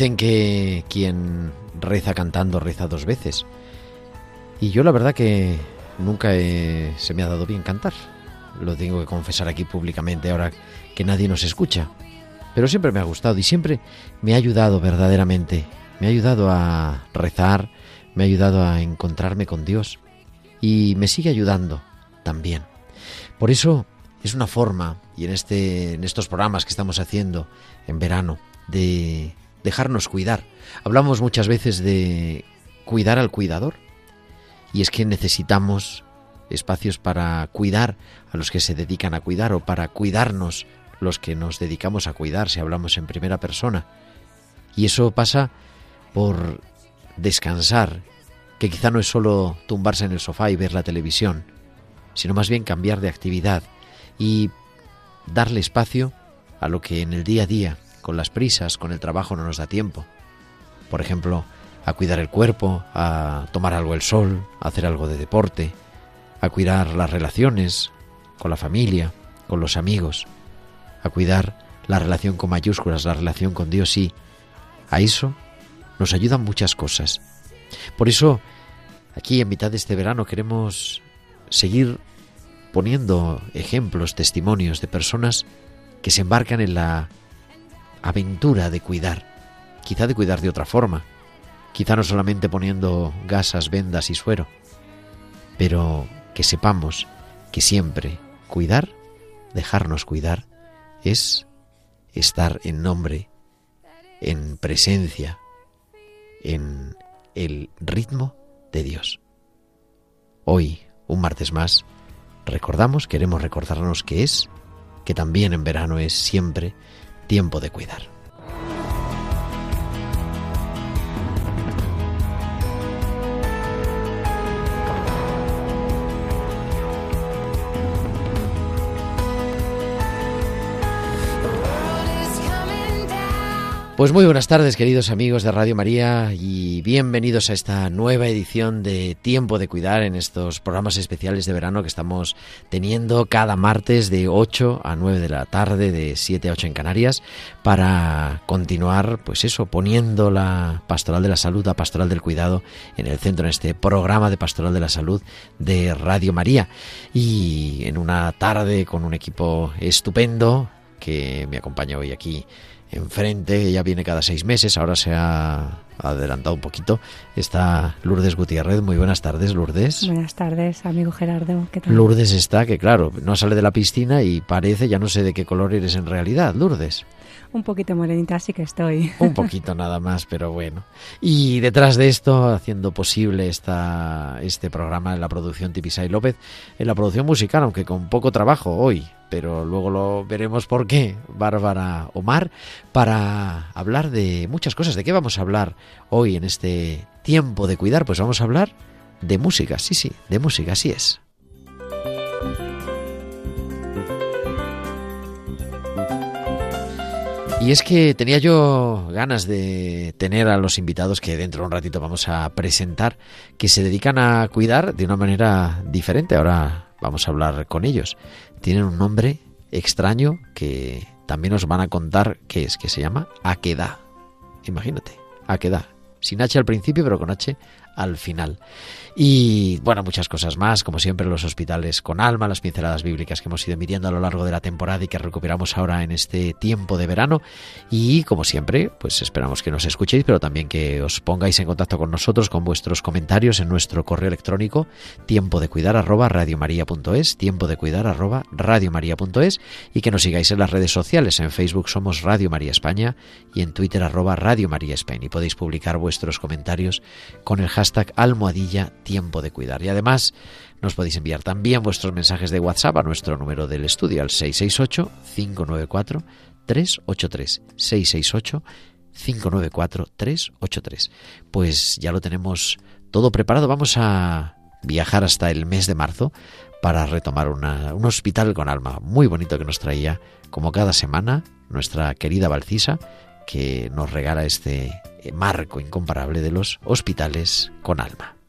Dicen que quien reza cantando reza dos veces. Y yo la verdad que nunca se me ha dado bien cantar. Lo tengo que confesar aquí públicamente ahora que nadie nos escucha. Pero siempre me ha gustado y siempre me ha ayudado verdaderamente. Me ha ayudado a rezar, me ha ayudado a encontrarme con Dios y me sigue ayudando también. Por eso es una forma, y en, este, en estos programas que estamos haciendo en verano, de dejarnos cuidar. Hablamos muchas veces de cuidar al cuidador, y es que necesitamos espacios para cuidar a los que se dedican a cuidar o para cuidarnos los que nos dedicamos a cuidar, si hablamos en primera persona. Y eso pasa por descansar, que quizá no es solo tumbarse en el sofá y ver la televisión, sino más bien cambiar de actividad y darle espacio a lo que en el día a día, con las prisas, con el trabajo no nos da tiempo. Por ejemplo, a cuidar el cuerpo, a tomar algo el sol, a hacer algo de deporte, a cuidar las relaciones con la familia, con los amigos, a cuidar la relación con mayúsculas, la relación con Dios, sí. A eso nos ayudan muchas cosas. Por eso, aquí en mitad de este verano queremos seguir poniendo ejemplos, testimonios de personas que se embarcan en la aventura de cuidar, quizá de cuidar de otra forma, quizá no solamente poniendo gasas, vendas y suero, pero que sepamos que siempre cuidar, dejarnos cuidar, es estar en nombre, en presencia, en el ritmo de Dios. Hoy, un martes más, recordamos, queremos recordarnos que es, que también en verano es siempre tiempo de cuidar. Pues muy buenas tardes, queridos amigos de Radio María, y bienvenidos a esta nueva edición de Tiempo de Cuidar en estos programas especiales de verano que estamos teniendo cada martes de 8 a 9 de la tarde, de 7 a 8 en Canarias, para continuar, pues eso, poniendo la pastoral de la salud, la pastoral del cuidado en el centro, en este programa de pastoral de la salud de Radio María. Y en una tarde con un equipo estupendo que me acompaña hoy aquí enfrente, ella viene cada seis meses, ahora se ha adelantado un poquito. Está Lourdes Gutiérrez. Muy buenas tardes, Lourdes. Buenas tardes, amigo Gerardo. ¿Qué tal? Lourdes está, que claro, no sale de la piscina y parece, ya no sé de qué color eres en realidad, Lourdes. Un poquito morenita sí que estoy. Un poquito nada más, pero bueno. Y detrás de esto, haciendo posible esta, este programa en la producción Tipisay López, en la producción musical, aunque con poco trabajo hoy, pero luego lo veremos por qué, Bárbara Omar, para hablar de muchas cosas. ¿De qué vamos a hablar hoy en este tiempo de cuidar? Pues vamos a hablar de música, sí, sí, de música, así es. Y es que tenía yo ganas de tener a los invitados que dentro de un ratito vamos a presentar, que se dedican a cuidar de una manera diferente. Ahora vamos a hablar con ellos. Tienen un nombre extraño que también nos van a contar qué es, que se llama Aquedad. Imagínate, Aquedad. Sin H al principio, pero con H al final. Y bueno, muchas cosas más, como siempre los hospitales con alma, las pinceladas bíblicas que hemos ido midiendo a lo largo de la temporada y que recuperamos ahora en este tiempo de verano. Y como siempre, pues esperamos que nos escuchéis, pero también que os pongáis en contacto con nosotros con vuestros comentarios en nuestro correo electrónico tiempo de cuidar arroba radiomaria.es, tiempo de cuidar arroba radiomaria.es y que nos sigáis en las redes sociales. En Facebook somos Radio María España y en Twitter arroba Radio María España. Y podéis publicar vuestros comentarios con el almohadilla tiempo de cuidar. Y además nos podéis enviar también vuestros mensajes de WhatsApp a nuestro número del estudio al 668-594-383. 668-594-383. Pues ya lo tenemos todo preparado. Vamos a viajar hasta el mes de marzo para retomar un hospital con alma muy bonito que nos traía, como cada semana, nuestra querida Valcisa, que nos regala este marco incomparable de los hospitales con alma.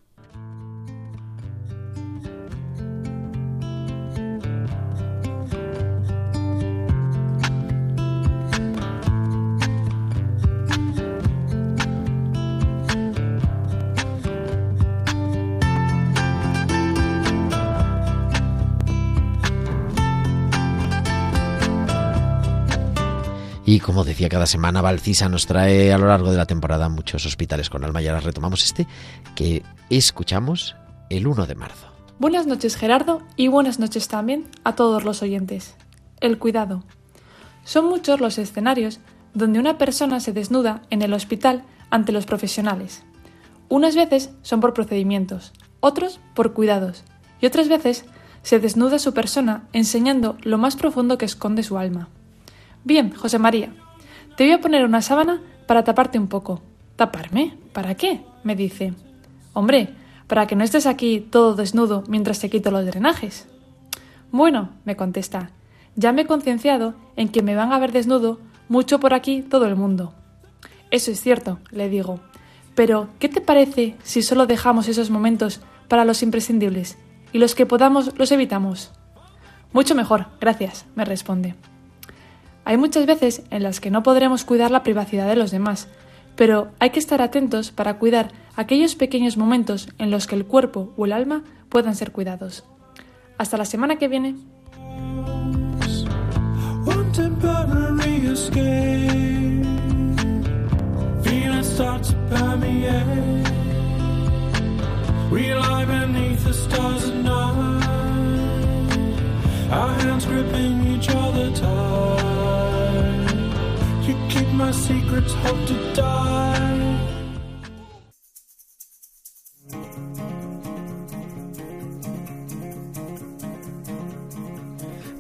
Y como decía cada semana, Valcisa nos trae a lo largo de la temporada muchos hospitales con alma y ahora retomamos este que escuchamos el 1 de marzo. Buenas noches Gerardo y buenas noches también a todos los oyentes. El cuidado. Son muchos los escenarios donde una persona se desnuda en el hospital ante los profesionales. Unas veces son por procedimientos, otros por cuidados y otras veces se desnuda su persona enseñando lo más profundo que esconde su alma. Bien, José María, te voy a poner una sábana para taparte un poco. ¿Taparme? ¿Para qué? me dice. Hombre, para que no estés aquí todo desnudo mientras te quito los drenajes. Bueno, me contesta, ya me he concienciado en que me van a ver desnudo mucho por aquí todo el mundo. Eso es cierto, le digo. Pero, ¿qué te parece si solo dejamos esos momentos para los imprescindibles y los que podamos los evitamos? Mucho mejor, gracias, me responde. Hay muchas veces en las que no podremos cuidar la privacidad de los demás, pero hay que estar atentos para cuidar aquellos pequeños momentos en los que el cuerpo o el alma puedan ser cuidados. Hasta la semana que viene.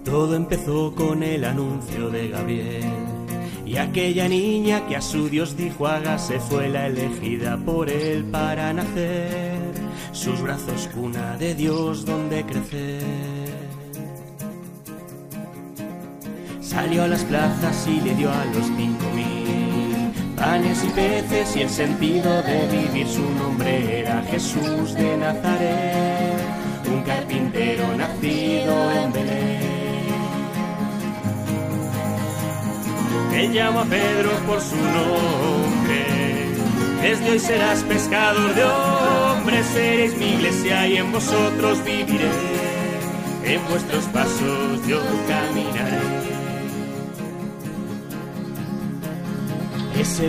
Todo empezó con el anuncio de Gabriel. Y aquella niña que a su Dios dijo hágase fue la elegida por él para nacer, sus brazos cuna de Dios donde crecer. Salió a las plazas y le dio a los cinco mil panes y peces y el sentido de vivir su nombre era Jesús de Nazaret, un carpintero nacido en Belén. Él llamó a Pedro por su nombre, desde hoy serás pescador de hombres, seréis mi iglesia y en vosotros viviré, en vuestros pasos yo caminaré.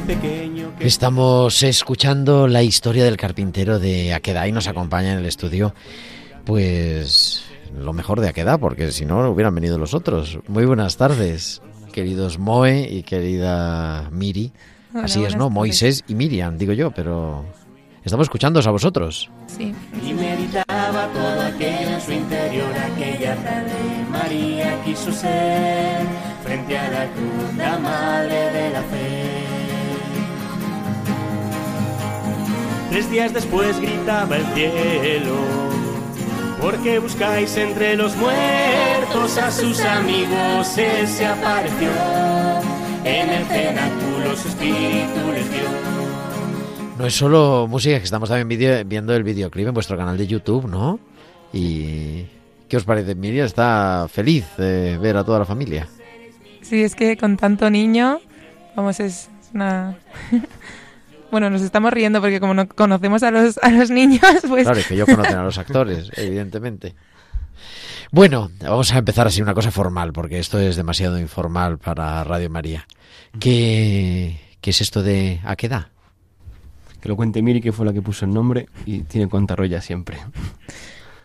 Pequeño Estamos escuchando la historia del carpintero de Aqueda y nos acompaña en el estudio, pues lo mejor de Aqueda, porque si no hubieran venido los otros. Muy buenas tardes, queridos Moe y querida Miri. Así es, ¿no? Moisés y Miriam, digo yo, pero estamos escuchándoos a vosotros. Sí. Y meditaba todo aquello en su interior, aquella tarde María quiso ser frente a la cruz, la madre de la fe. Tres días después gritaba el cielo, porque buscáis entre los muertos a sus amigos, él se apareció, en el cenáculo su espíritu les dio. No es solo música, que estamos también viendo el videoclip en vuestro canal de YouTube, ¿no? Y ¿Qué os parece? Miriam está feliz de ver a toda la familia. Sí, es que con tanto niño, vamos, es una... bueno, nos estamos riendo porque como no conocemos a los, a los niños, pues... Claro, es que ellos conocen a los actores, evidentemente. Bueno, vamos a empezar así una cosa formal, porque esto es demasiado informal para Radio María. ¿Qué, qué es esto de a qué edad? Que lo cuente Miri, que fue la que puso el nombre y tiene cuenta rolla siempre.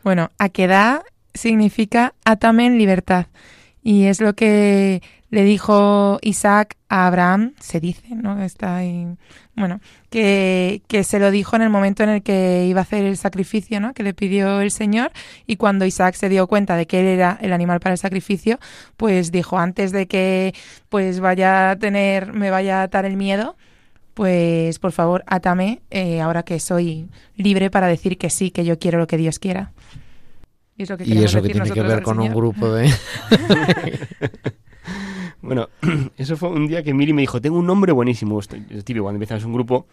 Bueno, Aquedá significa atame en libertad. Y es lo que le dijo Isaac a Abraham, se dice, ¿no? Está ahí, bueno, que, que, se lo dijo en el momento en el que iba a hacer el sacrificio, ¿no? Que le pidió el Señor y cuando Isaac se dio cuenta de que él era el animal para el sacrificio, pues dijo antes de que pues vaya a tener, me vaya a atar el miedo, pues por favor átame eh, ahora que soy libre para decir que sí, que yo quiero lo que Dios quiera. Y que, y eso que tiene que ver con un grupo de... Bueno, eso fue un día que Miri me dijo, tengo un nombre buenísimo. Es típico, cuando empiezas un grupo,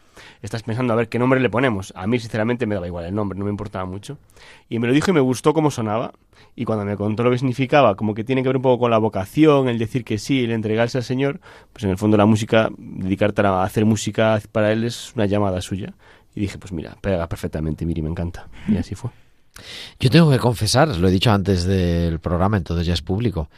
estás pensando a ver qué nombre le ponemos. A mí, sinceramente, me daba igual el nombre, no me importaba mucho. Y me lo dijo y me gustó cómo sonaba. Y cuando me contó lo que significaba, como que tiene que ver un poco con la vocación, el decir que sí, el entregarse al Señor, pues en el fondo la música, dedicarte a hacer música para él es una llamada suya. Y dije, pues mira, pega perfectamente, Miri, me encanta. Y así fue. Yo tengo que confesar, lo he dicho antes del programa, entonces ya es público,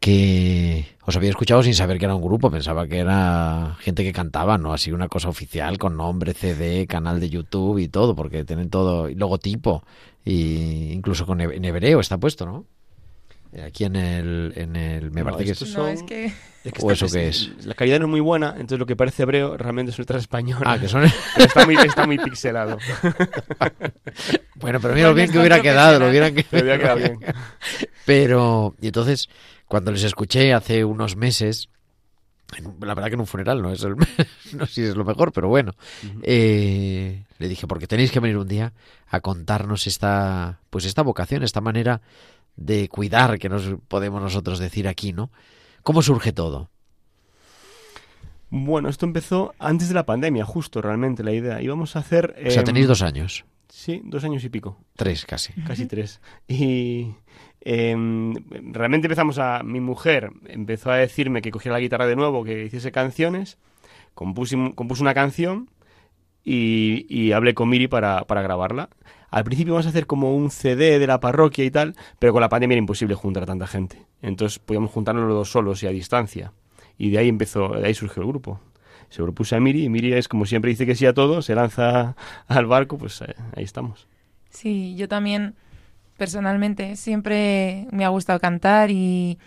que os había escuchado sin saber que era un grupo, pensaba que era gente que cantaba, no así una cosa oficial con nombre, CD, canal de YouTube y todo, porque tienen todo logotipo y incluso con en hebreo está puesto, ¿no? Eh, aquí en el, en el me parece que es, no, es que... ¿O eso qué es? La calidad no es muy buena, entonces lo que parece hebreo realmente es letra española. Ah, que son... está, muy, está muy pixelado. bueno, pero mira lo bien que hubiera quedado, lo hubiera quedado bien. Pero, y entonces, cuando les escuché hace unos meses, la verdad que en un funeral no es el, no sé si es lo mejor, pero bueno, eh, le dije, porque tenéis que venir un día a contarnos esta, pues esta vocación, esta manera de cuidar que nos podemos nosotros decir aquí, ¿no? ¿Cómo surge todo? Bueno, esto empezó antes de la pandemia, justo realmente la idea. Íbamos a hacer... o sea, tenéis dos años. Sí, dos años y pico. Tres casi. Casi tres. Y em, realmente empezamos a... Mi mujer empezó a decirme que cogiera la guitarra de nuevo, que hiciese canciones, compuse, compuso una canción y, y hablé con Miri para, para grabarla. Al principio vamos a hacer como un CD de la parroquia y tal, pero con la pandemia era imposible juntar a tanta gente. Entonces podíamos juntarnos los dos solos y a distancia. Y de ahí empezó, de ahí surgió el grupo. Se propuse a Miri y Miri es como siempre dice que sí a todo, se lanza al barco, pues eh, ahí estamos. Sí, yo también personalmente siempre me ha gustado cantar y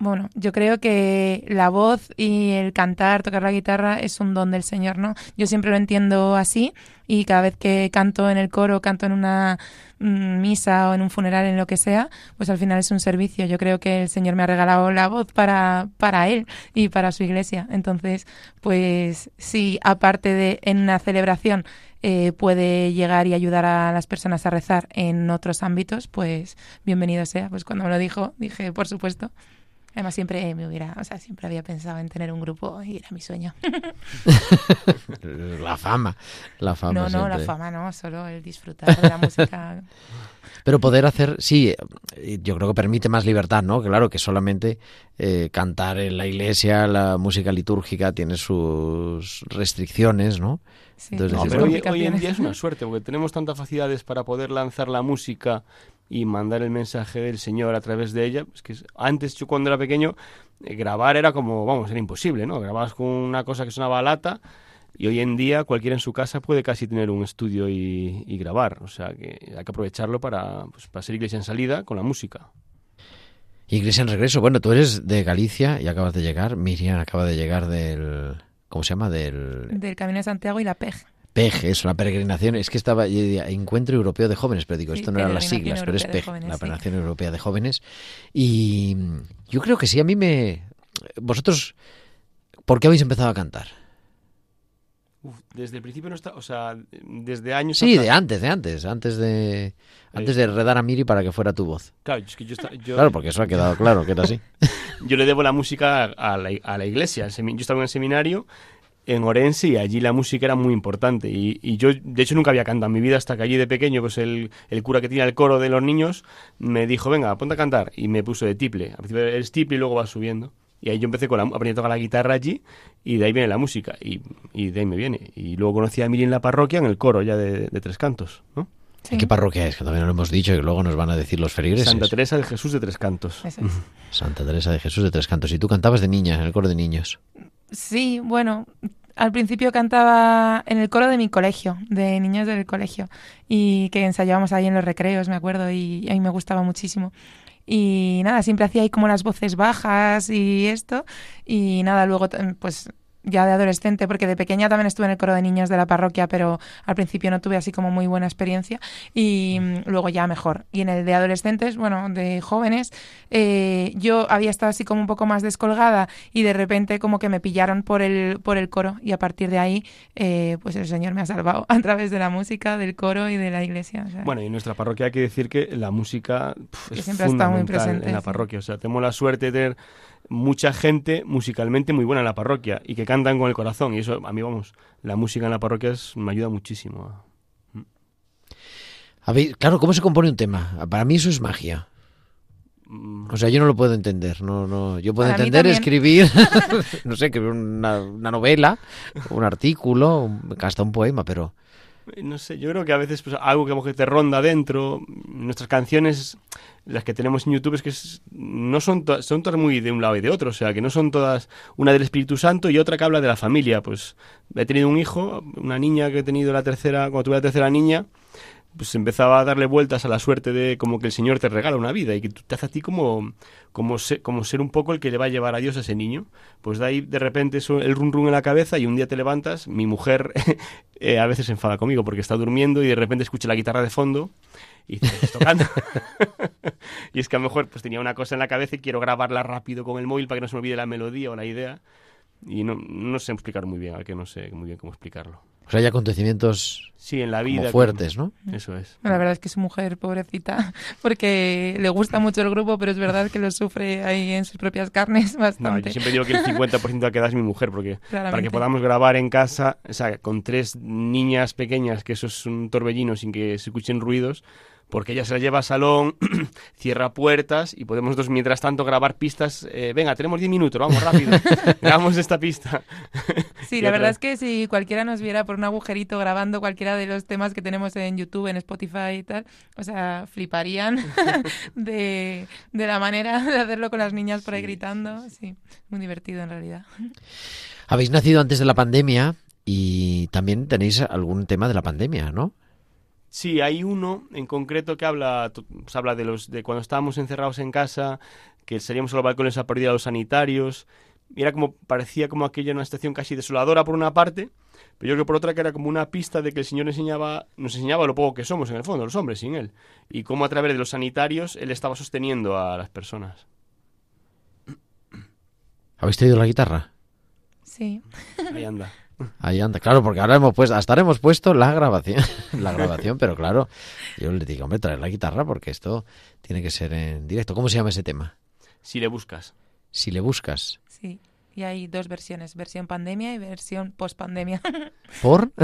bueno, yo creo que la voz y el cantar, tocar la guitarra es un don del Señor, ¿no? Yo siempre lo entiendo así y cada vez que canto en el coro, canto en una mm, misa o en un funeral, en lo que sea, pues al final es un servicio. Yo creo que el Señor me ha regalado la voz para, para Él y para su iglesia. Entonces, pues sí, aparte de en una celebración eh, puede llegar y ayudar a las personas a rezar en otros ámbitos, pues bienvenido sea. Pues cuando me lo dijo, dije, por supuesto. Además siempre me hubiera, o sea, siempre había pensado en tener un grupo y era mi sueño. la fama, la fama. No, no, la fama no, solo el disfrutar de la música. Pero poder hacer, sí, yo creo que permite más libertad, ¿no? Claro que solamente eh, cantar en la iglesia, la música litúrgica tiene sus restricciones, ¿no? Sí, Entonces, no, pero hoy, hoy, en día es una suerte, porque tenemos tantas facilidades para poder lanzar la música y mandar el mensaje del Señor a través de ella. Es que antes yo cuando era pequeño eh, grabar era como, vamos, era imposible, ¿no? Grababas con una cosa que sonaba lata y hoy en día cualquiera en su casa puede casi tener un estudio y, y grabar. O sea que hay que aprovecharlo para, pues, para ser iglesia en salida con la música. Iglesia en regreso. Bueno, tú eres de Galicia y acabas de llegar. Miriam acaba de llegar del... ¿Cómo se llama? Del... Del Camino de Santiago y la PEG. PEG, es una peregrinación. Es que estaba Encuentro Europeo de Jóvenes, pero digo, esto no eran las siglas, pero es PEG, la Peregrinación sí. Europea de Jóvenes. Y yo creo que sí, a mí me. Vosotros, ¿por qué habéis empezado a cantar? Uf, desde el principio no está, o sea, desde años. Sí, de antes, de antes, antes de antes de redar a Miri para que fuera tu voz. Claro, es que yo, está, yo... claro porque eso ha quedado claro que era así. yo le debo la música a la, a la iglesia. Yo estaba en el seminario en Orense y allí la música era muy importante. Y, y yo, de hecho, nunca había cantado en mi vida hasta que allí de pequeño, pues el, el cura que tenía el coro de los niños me dijo, venga, ponte a cantar. Y me puso de tiple. Al principio es tiple y luego va subiendo. Y ahí yo empecé con la, aprendiendo a tocar la guitarra allí y de ahí viene la música. Y, y de ahí me viene. Y luego conocí a Miri en la parroquia en el coro ya de, de Tres Cantos, ¿no? Sí. ¿En qué parroquia es? Que también lo hemos dicho y luego nos van a decir los feligreses. Santa Teresa de Jesús de Tres Cantos. Es. Santa Teresa de Jesús de Tres Cantos. Y tú cantabas de niña en el coro de niños. Sí, bueno, al principio cantaba en el coro de mi colegio, de niños del colegio, y que ensayábamos ahí en los recreos, me acuerdo, y a mí me gustaba muchísimo. Y nada, siempre hacía ahí como las voces bajas y esto, y nada, luego pues ya de adolescente, porque de pequeña también estuve en el coro de niños de la parroquia, pero al principio no tuve así como muy buena experiencia y mm, luego ya mejor. Y en el de adolescentes, bueno, de jóvenes, eh, yo había estado así como un poco más descolgada y de repente como que me pillaron por el, por el coro y a partir de ahí, eh, pues el Señor me ha salvado a través de la música, del coro y de la iglesia. o sea, Bueno, y en nuestra parroquia hay que decir que la música Que es siempre estado muy fundamental presente, en la parroquia. O sea, tenemos la suerte de tener mucha gente musicalmente muy buena en la parroquia y que cantan con el corazón. Y eso, a mí, vamos, la música en la parroquia es- me ayuda muchísimo. a- Habéis- claro, ¿cómo se compone un tema? Para mí eso es magia. Mm, O sea, yo no lo puedo entender. No, no. Yo puedo Para entender escribir, no sé, escribir una, una novela, un artículo, hasta un poema, pero No sé, yo creo que a veces pues, algo que, que te ronda dentro. Nuestras canciones, las que tenemos en YouTube, es que no son, to- son todas muy de un lado y de otro. O sea, que no son todas una del Espíritu Santo y otra que habla de la familia. Pues he tenido un hijo, una niña que he tenido la tercera, cuando tuve la tercera niña, pues empezaba a darle vueltas a la suerte de como que el Señor te regala una vida y que tú te hace a ti como, como, se- como ser un poco el que le va a llevar a Dios a ese niño. Pues de ahí de repente eso, el run run en la cabeza y un día te levantas, mi mujer eh, a veces se enfada conmigo porque está durmiendo y de repente escucha la guitarra de fondo y dice, "¿Estás tocando? y es que a lo mejor pues tenía una cosa en la cabeza y quiero grabarla rápido con el móvil para que no se me olvide la melodía o la idea. Y no, no sé explicar muy bien, al que no sé muy bien cómo explicarlo. O sea, hay acontecimientos Sí, en la como vida. fuertes, ¿no? Eso es. La verdad es que su mujer, pobrecita, porque le gusta mucho el grupo, pero es verdad que lo sufre ahí en sus propias carnes No, bastante. yo siempre digo que el 50% a queda es mi mujer, porque para que podamos grabar en casa, o sea, con tres niñas pequeñas, que eso es un torbellino sin que se escuchen ruidos, porque ella se la lleva al salón, cierra puertas y podemos nosotros mientras tanto grabar pistas. eh, venga, tenemos 10 minutos, vamos rápido, grabamos esta pista. Sí, la otra- verdad es que si cualquiera nos viera por un agujerito grabando cualquiera de los temas que tenemos en YouTube, en Spotify y tal, o sea, fliparían de, de la manera de hacerlo con las niñas por ahí Sí, gritando. Sí, muy divertido en realidad. Habéis nacido antes de la pandemia y también tenéis algún tema de la pandemia, ¿no? Sí, hay uno en concreto que habla, pues habla de los de cuando estábamos encerrados en casa, que salíamos a los balcones a pedir a los sanitarios. Y era como, parecía como aquella una estación casi desoladora por una parte, pero yo creo que por otra que era como una pista de que el Señor enseñaba, nos enseñaba lo poco que somos en el fondo, los hombres sin Él. Y cómo a través de los sanitarios Él estaba sosteniendo a las personas. ¿Habéis traído la guitarra? Sí. Ahí anda. Ahí anda, claro, porque ahora hemos puesto, hasta ahora hemos puesto la grabación, la grabación, pero claro, yo le digo, hombre, traer la guitarra porque esto tiene que ser en directo. ¿Cómo se llama ese tema? Si le buscas. Si le buscas. Sí. Y hay dos versiones, versión pandemia y versión post-pandemia. ¿Por?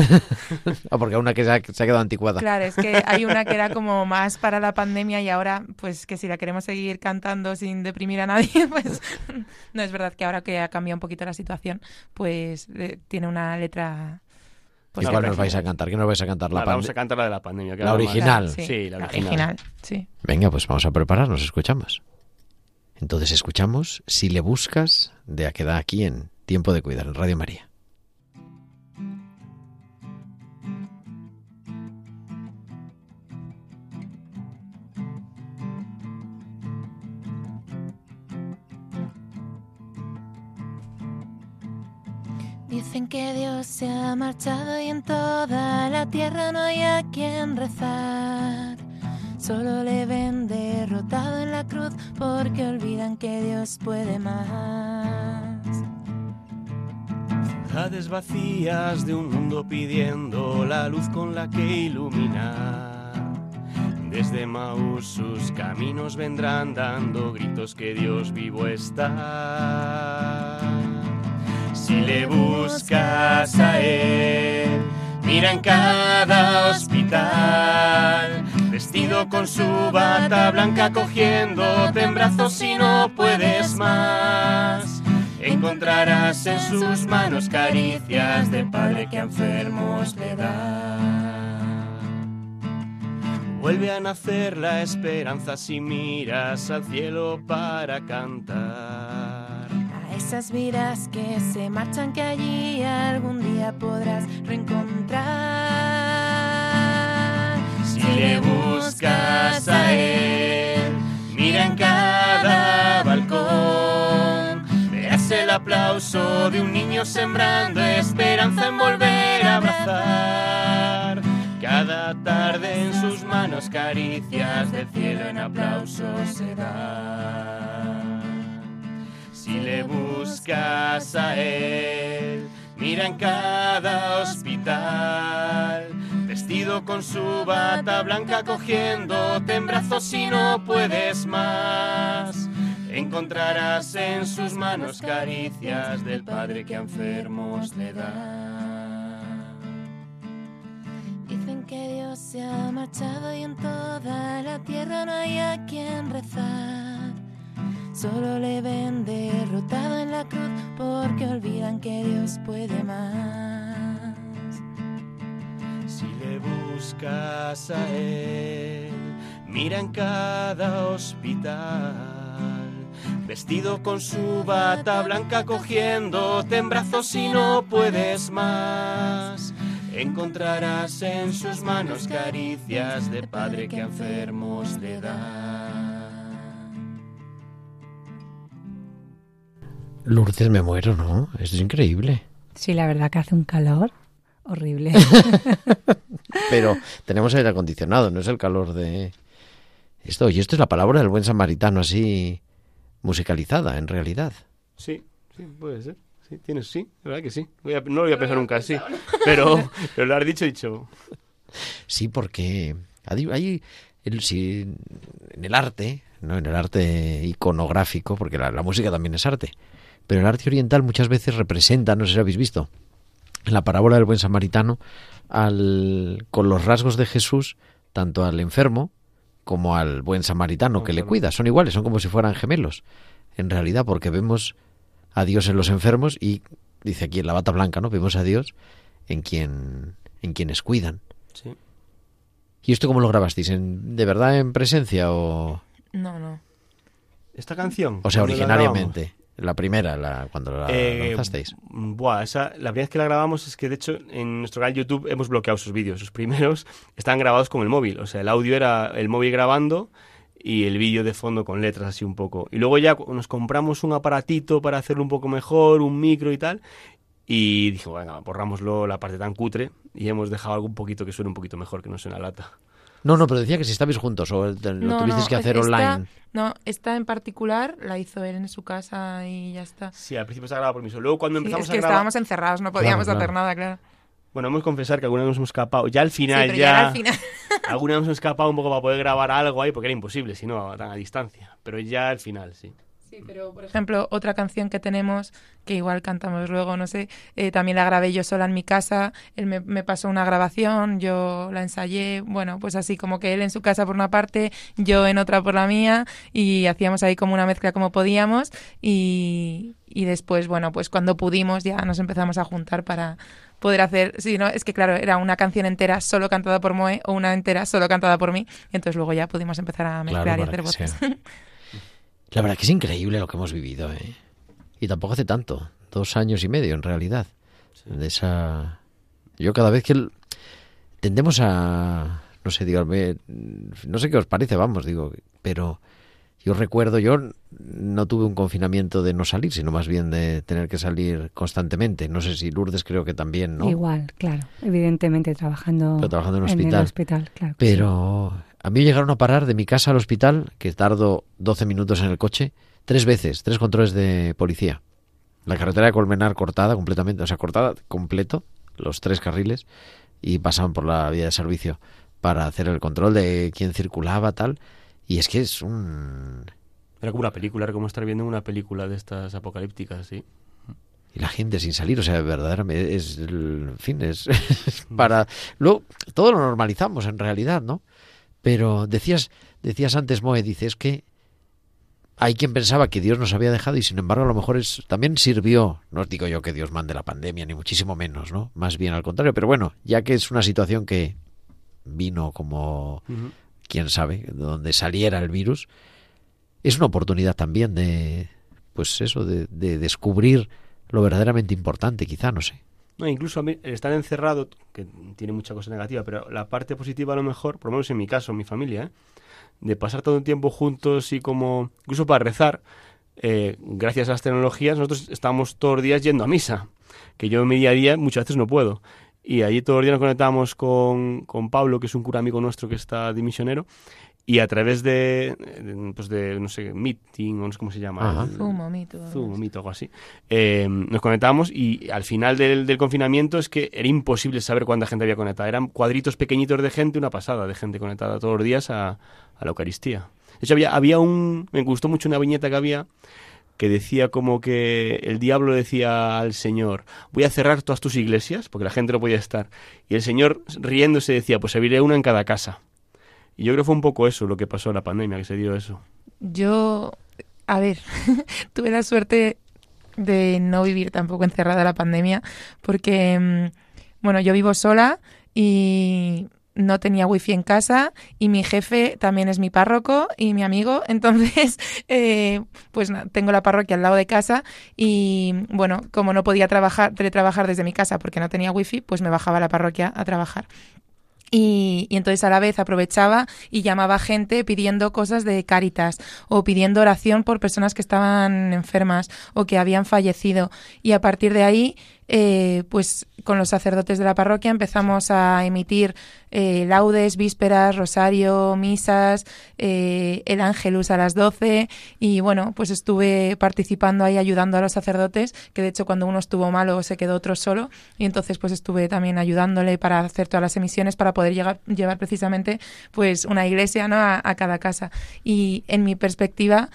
Ah, porque una que se ha, se ha quedado anticuada. Claro, es que hay una que era como más para la pandemia y ahora, pues que si la queremos seguir cantando sin deprimir a nadie, pues no es verdad que ahora que ha cambiado un poquito la situación, pues eh, tiene una letra... ¿Y Pues, cuál nos vais a cantar? ¿Qué nos vais a cantar? ¿La, Vale, vamos a cantar la de la pandemia. que La original. Sí, Sí, la la original. original, sí. Venga, pues vamos a prepararnos, escuchamos. Entonces escuchamos Si le buscas de Aqueda aquí en Tiempo de Cuidar, en Radio María. Dicen que Dios se ha marchado y en toda la tierra no hay a quien rezar. Solo le ven derrotado en la cruz porque olvidan que Dios puede más. Ciudades vacías de un mundo pidiendo la luz con la que iluminar. Desde Maús sus caminos vendrán dando gritos que Dios vivo está. Si le buscas a él, mira en cada hospital, vestido con su bata blanca cogiéndote en brazos y no puedes más. Encontrarás en sus manos caricias del Padre que enfermos le da. Vuelve a nacer la esperanza si miras al cielo para cantar. A esas vidas que se marchan que allí algún día podrás reencontrar. Si le buscas a él, mira en cada balcón. Verás el aplauso de un niño sembrando esperanza en volver a abrazar. Cada tarde en sus manos caricias del cielo en aplausos se da. Si le buscas a él, mira en cada hospital, vestido con su bata blanca cogiéndote en brazos y no puedes más. Encontrarás en sus manos caricias del Padre que a enfermos le da. Dicen que Dios se ha marchado y en toda la tierra no hay a quien rezar. Solo le ven derrotado en la cruz porque olvidan que Dios puede más. Si buscas a él, mira en cada hospital, vestido con su bata blanca cogiéndote en brazos y no puedes más. Encontrarás en sus manos caricias de padre que a enfermos le da. Lourdes, me muero, ¿no? Es increíble. Sí, la verdad que hace un calor horrible. Pero tenemos aire acondicionado, no es el calor de esto. Y esto es la palabra del buen samaritano, así musicalizada, en realidad. Sí, sí, puede ser. Sí, tienes, sí, la verdad que sí. Voy a- no lo voy a pensar nunca así. Pero, pero lo has dicho, dicho. Sí, porque hay, hay el, sí, en el arte, no en el arte iconográfico, porque la, la música también es arte, pero el arte oriental muchas veces representa, no sé si lo habéis visto, en la parábola del buen samaritano, al, con los rasgos de Jesús, tanto al enfermo como al buen samaritano que le cuida. Son iguales, son como si fueran gemelos, en realidad, porque vemos a Dios en los enfermos y, dice aquí en la bata blanca, ¿no? Vemos a Dios en quien en quienes cuidan. Sí. ¿Y esto cómo lo grabasteis? ¿En, ¿De verdad en presencia o, No, no. Esta canción. o sea, ¿cuándo la originariamente? La primera, la, cuando la Eh, lanzasteis. Buah, esa, la primera vez que la grabamos es que de hecho en nuestro canal YouTube hemos bloqueado sus vídeos. Los primeros están grabados con el móvil. O sea, el audio era el móvil grabando y el vídeo de fondo con letras así un poco. Y luego ya nos compramos un aparatito para hacerlo un poco mejor, un micro y tal. Y dije, venga, borrámoslo la parte tan cutre y hemos dejado algo un poquito que suene un poquito mejor, que no suena lata. No, no, pero decía que si estabais juntos o lo No, tuvisteis no, que hacer esta- online. No, esta en particular la hizo él en su casa y ya está. Sí, al principio se ha grabado por mí solo. Luego cuando Sí, empezamos es que a grabar... estábamos encerrados, no podíamos Claro, hacer claro. nada, claro. Bueno, hemos confesar que alguna vez nos hemos escapado. Ya al Sí, final, pero ya... ya era al final. Alguna vez nos hemos escapado un poco para poder grabar algo ahí, porque era imposible, si no, tan a distancia. Pero ya al final, sí. Sí, pero por ejemplo, otra canción que tenemos, que igual cantamos luego, no sé, eh, también la grabé yo sola en mi casa, él me, me pasó una grabación, yo la ensayé, bueno, pues así como que él en su casa por una parte, yo en otra por la mía, y hacíamos ahí como una mezcla como podíamos, y, y después, bueno, pues cuando pudimos ya nos empezamos a juntar para poder hacer, sí, no, es que claro, era una canción entera solo cantada por Moe o una entera solo cantada por mí, entonces luego ya pudimos empezar a Claro, mezclar y hacer voces. La verdad que es increíble lo que hemos vivido, ¿eh? Y tampoco hace tanto, dos años y medio en realidad. De esa... Yo cada vez que... el- Tendemos a... No sé, digo, me- no sé qué os parece, vamos, digo, pero yo recuerdo, yo no tuve un confinamiento de no salir, sino más bien de tener que salir constantemente. No sé si Lourdes creo que también, ¿no? Igual, claro. Evidentemente trabajando, Pero trabajando en un el hospital. hospital, claro. Pero a mí llegaron a parar de mi casa al hospital, que tardo 12 minutos en el coche, tres veces, tres controles de policía. La carretera de Colmenar cortada completamente, o sea, cortada completo, los tres carriles, y pasaban por la vía de servicio para hacer el control de quién circulaba, tal. Y es que es un... Era como una película, era como estar viendo una película de estas apocalípticas, sí. y la gente sin salir, o sea, verdaderamente es, en fin, es para luego todo lo normalizamos en realidad, ¿no? Pero decías, decías antes Moe, dices que hay quien pensaba que Dios nos había dejado y sin embargo a lo mejor es, también sirvió, no os digo yo que Dios mande la pandemia, ni muchísimo menos, ¿no? Más bien al contrario, pero bueno, ya que es una situación que vino como, quién sabe, donde saliera el virus, es una oportunidad también de, pues eso, de, de descubrir lo verdaderamente importante, quizá, no sé. No, incluso el estar encerrado, que tiene mucha cosa negativa, pero la parte positiva a lo mejor, por lo menos en mi caso, en mi familia, ¿eh? de pasar todo el tiempo juntos y como, incluso para rezar, eh, gracias a las tecnologías, nosotros estamos todos los días yendo a misa, que yo en mi día a día muchas veces no puedo. Y allí todos los días nos conectamos con, con Pablo, que es un cura amigo nuestro que está dimisionero, y a través de, pues de no sé, Meeting, o no sé cómo se llama. Zoom o Meet. Zoom o algo así. Eh, nos conectamos y al final del, del, confinamiento es que era imposible saber cuánta gente había conectada. Eran cuadritos pequeñitos de gente, una pasada de gente conectada todos los días a, a la Eucaristía. De hecho, había, había un... Me gustó mucho una viñeta que había que decía como que el diablo decía al Señor, voy a cerrar todas tus iglesias, porque la gente no podía estar. Y el Señor riéndose decía, pues abriré una en cada casa. Y yo creo que fue un poco eso lo que pasó en la pandemia, que se dio eso. Yo, a ver, tuve la suerte de no vivir tampoco encerrada la pandemia, porque, mm, bueno, yo vivo sola y no tenía wifi en casa y mi jefe también es mi párroco y mi amigo, entonces eh, pues tengo la parroquia al lado de casa y bueno, como no podía trabajar, teletrabajar desde mi casa porque no tenía wifi, pues me bajaba a la parroquia a trabajar. Y, y, entonces a la vez aprovechaba y llamaba gente pidiendo cosas de Cáritas o pidiendo oración por personas que estaban enfermas o que habían fallecido. Y a partir de ahí eh, pues con los sacerdotes de la parroquia empezamos a emitir eh, laudes, vísperas, rosario, misas, eh, el ángelus a las 12 y bueno, pues estuve participando ahí ayudando a los sacerdotes, que de hecho cuando uno estuvo malo se quedó otro solo y entonces pues estuve también ayudándole para hacer todas las emisiones para poder llegar, llevar precisamente pues una iglesia ¿no? a cada casa. Y en mi perspectiva,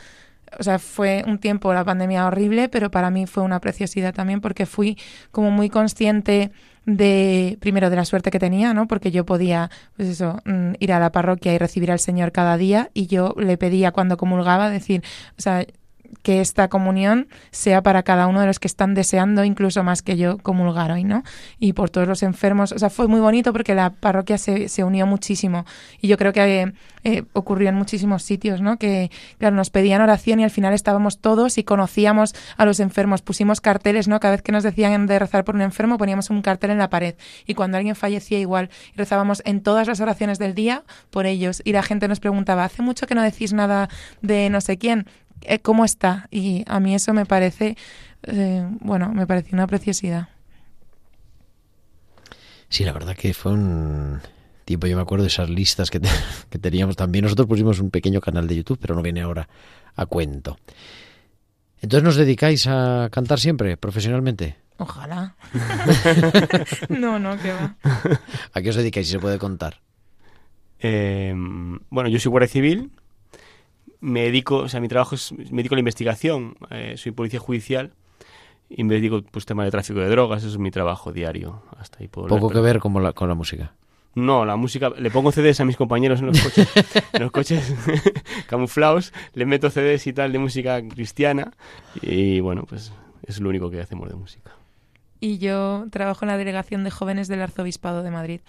o sea, fue un tiempo la pandemia horrible, pero para mí fue una preciosidad también porque fui como muy consciente de primero de la suerte que tenía, ¿no? Porque yo podía, pues eso, mm, ir a la parroquia y recibir al Señor cada día y yo le pedía cuando comulgaba decir, o sea, que esta comunión sea para cada uno de los que están deseando, incluso más que yo, comulgar hoy, ¿no? Y por todos los enfermos. O sea, fue muy bonito porque la parroquia se, se unió muchísimo. Y yo creo que eh, ocurrió en muchísimos sitios, ¿no? Que, claro, nos pedían oración y al final estábamos todos y conocíamos a los enfermos. Pusimos carteles, ¿no? Cada vez que nos decían de rezar por un enfermo, poníamos un cartel en la pared. Y cuando alguien fallecía, igual, rezábamos en todas las oraciones del día por ellos. Y la gente nos preguntaba, ¿hace mucho que no decís nada de no sé quién? Eh, cómo está. Y a mí eso me parece, eh, bueno, me pareció una preciosidad. Sí, la verdad que fue un tiempo, yo me acuerdo de esas listas que, que teníamos también. Nosotros pusimos un pequeño canal de YouTube, pero no viene ahora a cuento. Entonces nos dedicáis a cantar siempre, profesionalmente. Ojalá. no, no, que va. ¿A qué os dedicáis si se puede contar? Eh, bueno, yo soy guardia civil, me dedico, o sea, mi trabajo es, me dedico a la investigación, eh, soy policía judicial y me dedico pues tema de tráfico de drogas, eso es mi trabajo diario. Hasta ahí Poco que ver con la, con la música. No, la música, le pongo CDs a mis compañeros en los coches, en los coches camuflados, le meto CDs y tal de música cristiana y bueno, pues es lo único que hacemos de música. Y yo trabajo en la delegación de jóvenes del Arzobispado de Madrid.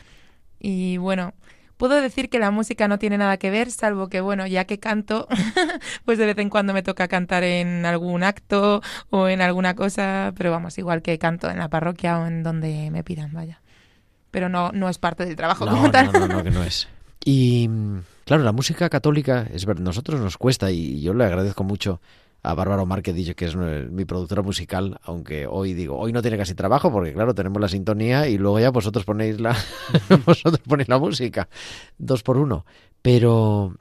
Y bueno, Puedo decir que la música no tiene nada que ver, salvo que, bueno, ya que canto, pues de vez en cuando me toca cantar en algún acto o en alguna cosa, pero vamos, igual que canto en la parroquia o en donde me pidan, vaya. Pero no, no es parte del trabajo no, como tal. No, no, no, que no es. Y claro, la música católica, es verdad, nosotros nos cuesta y yo le agradezco mucho a Bárbara Omar, que dicho que es mi productora musical, aunque hoy digo, hoy no tiene casi trabajo, porque claro, tenemos la sintonía y luego ya vosotros ponéis la, vosotros ponéis la música, dos por uno. Pero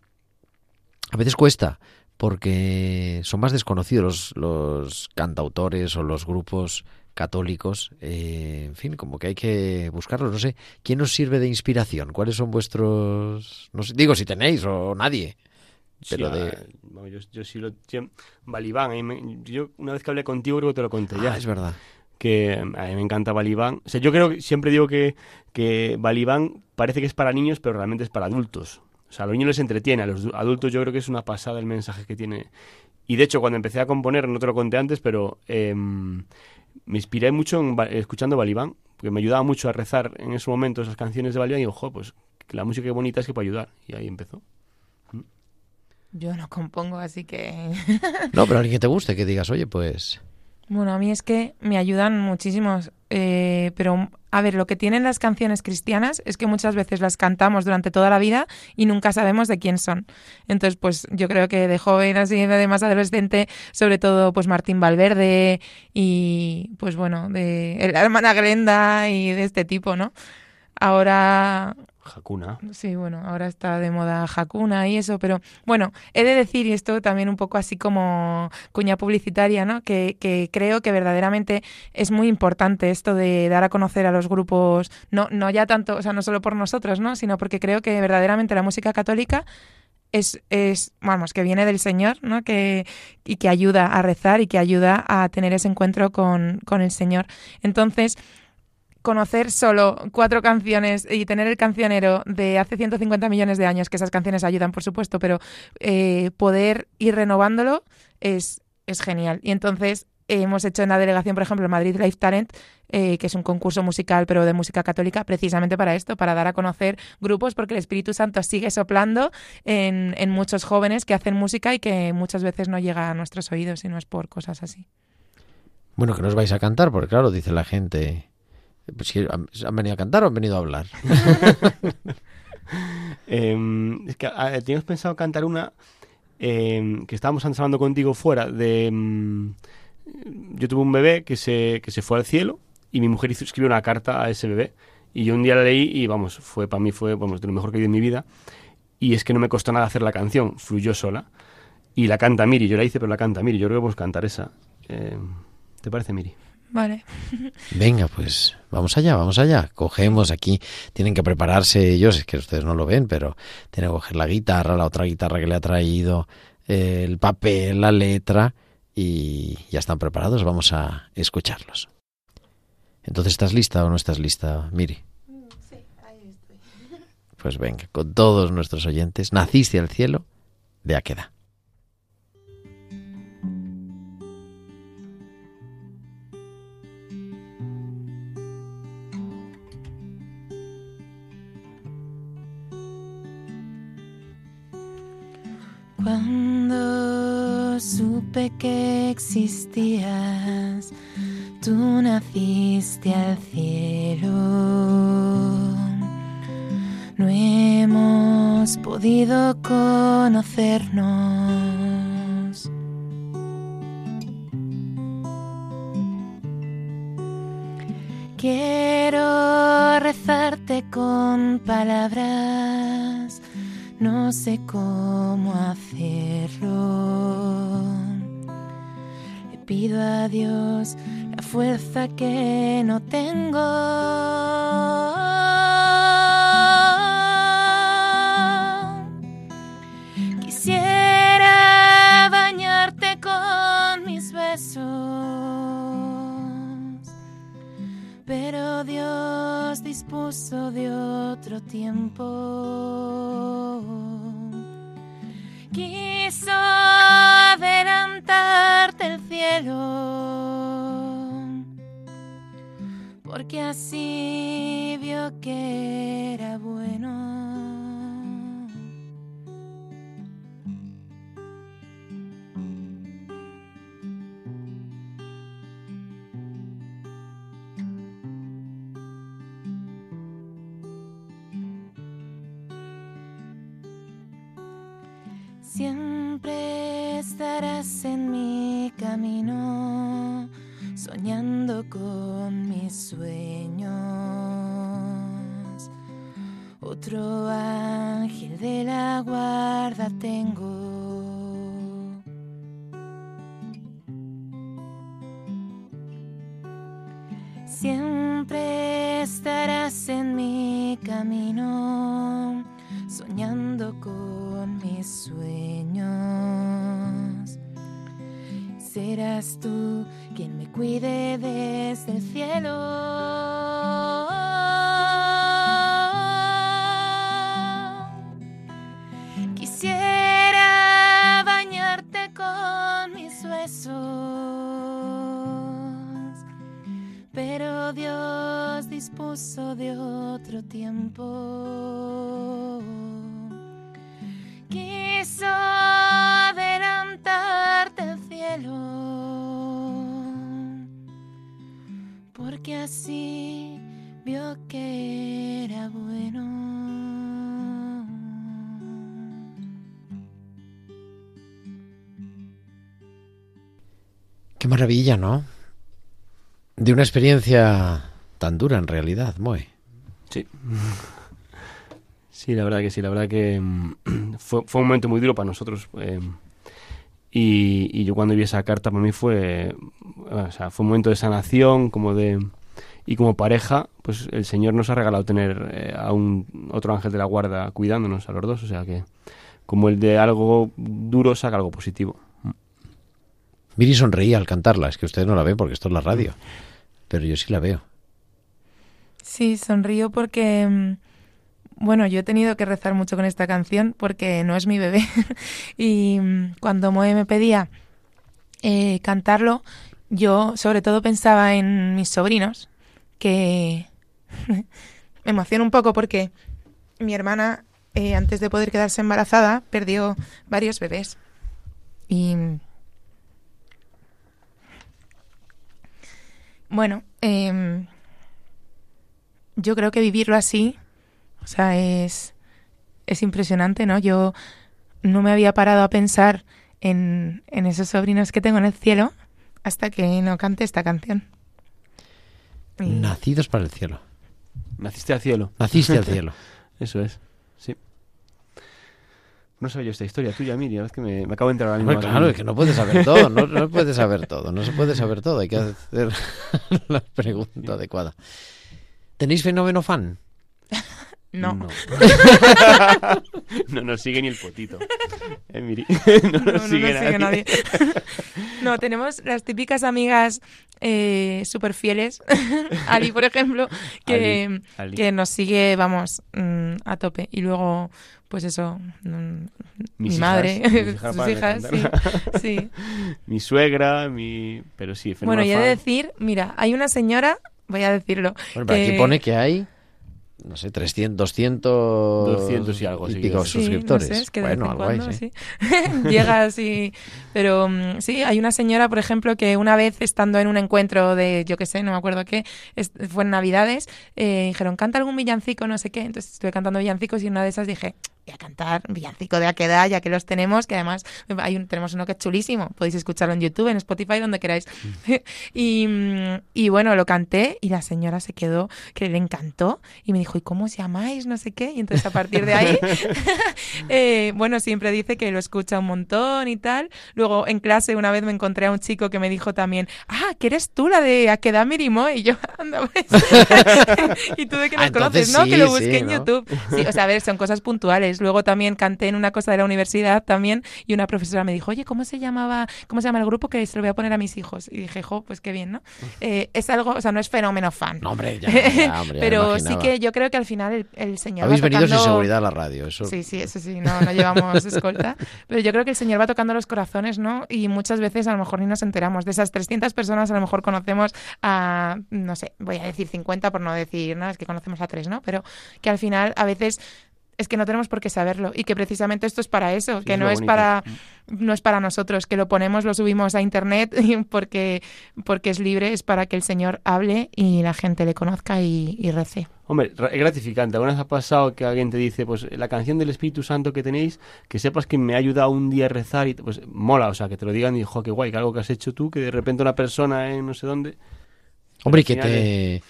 a veces cuesta, porque son más desconocidos los, los cantautores o los grupos católicos, eh, en fin, como que hay que buscarlos. No sé, ¿quién os sirve de inspiración? ¿Cuáles son vuestros, no sé, digo si tenéis o nadie? Pero de... yo, yo, sí lo... Balibán, yo una vez que hablé contigo creo que te lo conté ya. Ah, es verdad. que a mí me encanta Balibán. O sea, yo creo que siempre digo que, que Balibán parece que es para niños, pero realmente es para adultos. O sea, a los niños les entretiene, a los adultos yo creo que es una pasada el mensaje que tiene. Y de hecho, cuando empecé a componer, no te lo conté antes, pero em, me inspiré mucho en, escuchando Balibán, porque me ayudaba mucho a rezar en ese momento esas canciones de Balibán y ojo, pues la música es bonita es que puede ayudar. Y ahí empezó. Yo no compongo, así que... no, pero alguien que te guste, que digas, oye, pues... Bueno, a mí es que me ayudan muchísimos, eh, pero a ver, lo que tienen las canciones cristianas es que muchas veces las cantamos durante toda la vida y nunca sabemos de quién son. Entonces, pues yo creo que de joven, así de más adolescente, sobre todo pues Martín Valverde y pues bueno, de la hermana Grenda y de este tipo, ¿no? Ahora Hakuna. Sí, bueno, ahora está de moda Hakuna y eso, pero bueno, he de decir, y esto también un poco así como cuña publicitaria, ¿no? Que, que creo que verdaderamente es muy importante esto de dar a conocer a los grupos, no, no ya tanto, o sea, no solo por nosotros, ¿no? Sino porque creo que verdaderamente la música católica es, es, vamos, que viene del Señor, ¿no? Que, y que ayuda a rezar y que ayuda a tener ese encuentro con, con el Señor. Entonces, conocer solo cuatro canciones y tener el cancionero de hace 150 millones de años, que esas canciones ayudan, por supuesto, pero eh, poder ir renovándolo es, es genial. Y entonces hemos hecho en la delegación, por ejemplo, Madrid Life Talent, eh, que es un concurso musical, pero de música católica, precisamente para esto, para dar a conocer grupos, porque el Espíritu Santo sigue soplando en, en muchos jóvenes que hacen música y que muchas veces no llega a nuestros oídos y no es por cosas así. Bueno, que nos vais a cantar, porque claro, dice la gente, pues ¿Han venido a cantar o han venido a hablar? Em, es que teníamos pensado cantar una em, que estábamos antes hablando contigo fuera de... Em, yo tuve un bebé que se, que se fue al cielo y mi mujer hizo, escribió una carta a ese bebé y yo un día la leí y vamos, fue para mí fue vamos, de lo mejor que he en mi vida y es que no me costó nada hacer la canción, fluyó sola y la canta Miri, yo la hice pero la canta Miri, yo creo que podemos cantar esa. ¿Te parece Miri? Vale. Venga, pues vamos allá, vamos allá. Cogemos aquí, tienen que prepararse ellos, es que ustedes no lo ven, pero tienen que coger la guitarra, la otra guitarra que le ha traído, el papel, la letra y ya están preparados, vamos a escucharlos. Entonces, ¿estás lista o no estás lista, Miri? Sí, ahí estoy. Pues venga, con todos nuestros oyentes, naciste al cielo de Aqueda. Cuando supe que existías, tú naciste al cielo. No hemos podido conocernos. Quiero rezarte con palabras no sé cómo hacerlo. Le pido a Dios la fuerza que no tengo. Quisiera bañarte con mis besos, pero Dios dispuso de otro tiempo adelantarte el cielo, porque así vio que era. Con mis sueños. Otro ángel de la guarda tengo. Siempre estarás en mi camino, soñando con mis sueños. serás tú quien me cuide desde el cielo. Quisiera bañarte con mis huesos, pero Dios dispuso de otro tiempo. Quiso porque así vio que era bueno. Qué maravilla, ¿no? De una experiencia tan dura en realidad, muy. Sí. Sí, la verdad que sí, la verdad que mm, fue, fue un momento muy duro para nosotros. eh, y, y yo cuando vi esa carta para mí fue, o sea, fue un momento de sanación, como de... Y como pareja, pues el Señor nos ha regalado tener eh, a un otro ángel de la guarda cuidándonos a los dos, o sea que como el de algo duro saca algo positivo. Miri sonreía al cantarla, es que ustedes no la ven porque esto es la radio, pero yo sí la veo. Sí, sonrío porque, mm, bueno, yo he tenido que rezar mucho con esta canción porque no es mi bebé. y mm, cuando Moe me pedía eh, cantarlo, yo sobre todo pensaba en mis sobrinos, que me emociona un poco porque mi hermana, eh, antes de poder quedarse embarazada, perdió varios bebés. Y bueno, em, yo creo que vivirlo así, o sea, es, es impresionante, ¿no? Yo no me había parado a pensar en, en esos sobrinos que tengo en el cielo hasta que no cante esta canción. Y- Nacidos para el cielo. Naciste al cielo. Naciste al cielo. Eso es, sí. No sabía yo esta historia tuya, Miri, es que me, me acabo de enterar ahora mismo. Hombre, claro, es que no puedes saber todo, no, no puedes saber todo, no se puede saber todo, hay que hacer la pregunta adecuada. ¿Tenéis fenómeno fan? No. No. no nos sigue ni el potito. Eh, Miri. No, no nos no nos sigue, nadie. nadie. no, tenemos las típicas amigas eh, súper fieles. Ali, por ejemplo, que, Ali, Ali. que nos sigue, vamos, mm, a tope. Y luego, pues eso, mm, mi madre, hijas, mis hijas sus hijas, sí. Mi suegra, mi... Pero sí, Bueno, y he de decir, mira, hay una señora, voy a decirlo, Bueno, pero aquí que- pone que hay, no sé, 300, 200, 200 y algo, y pico sí, suscriptores. no sé, es que bueno, algo hay, cuando, sí. sí. Llega así. Pero mm, sí, hay una señora, por ejemplo, que una vez estando en un encuentro de, yo qué sé, no me acuerdo qué, es- fue en Navidades, eh, dijeron, canta algún villancico, no sé qué. Entonces estuve cantando villancicos y en una de esas dije, a cantar villancico de Aquedad, ya que los tenemos, que además hay un, tenemos uno que es chulísimo. Podéis escucharlo en YouTube, en Spotify, donde queráis. y, mm, y bueno, lo canté y la señora se quedó, que le encantó, y me dijo, ¿y cómo os llamáis? No sé qué. Y entonces a partir de ahí, eh, bueno, siempre dice que lo escucha un montón y tal. Luego en clase una vez me encontré a un chico que me dijo también, ah, que eres tú la de Aquedad Mirimo. Y yo, anda, pues. y tú de que nos Ah, conoces, ¿no? que lo sí, busqué en ¿no? YouTube. Sí, o sea, a ver, son cosas puntuales. Luego también canté en una cosa de la universidad también y una profesora me dijo, oye, ¿cómo se llamaba, cómo se llama el grupo que se lo voy a poner a mis hijos? Y dije, jo, pues qué bien, ¿no? Eh, es algo, o sea, no es fenómeno fan. No, hombre, ya, ya, hombre, ya Pero sí que yo creo que al final el, el señor Habéis va venido sin seguridad a la radio, eso. Sí, sí, eso sí, no, no llevamos escolta. Pero yo creo que el Señor va tocando los corazones, ¿no? Y muchas veces a lo mejor ni nos enteramos. De esas 300 personas a lo mejor conocemos a, no sé, voy a decir 50 por no decir nada, es que conocemos a tres, ¿no? Pero que al final a veces es que no tenemos por qué saberlo y que precisamente esto es para eso, Sí, que es no es bonito. para no es para nosotros, que lo ponemos, lo subimos a internet porque porque es libre, es para que el Señor hable y la gente le conozca y, y rece. Hombre, es gratificante. ¿Alguna vez ha pasado que alguien te dice, pues la canción del Espíritu Santo que tenéis, que sepas que me ha ayudado un día a rezar y pues mola, o sea, que te lo digan y jo, qué guay, que algo que has hecho tú, que de repente una persona en no sé dónde. Hombre, y que te,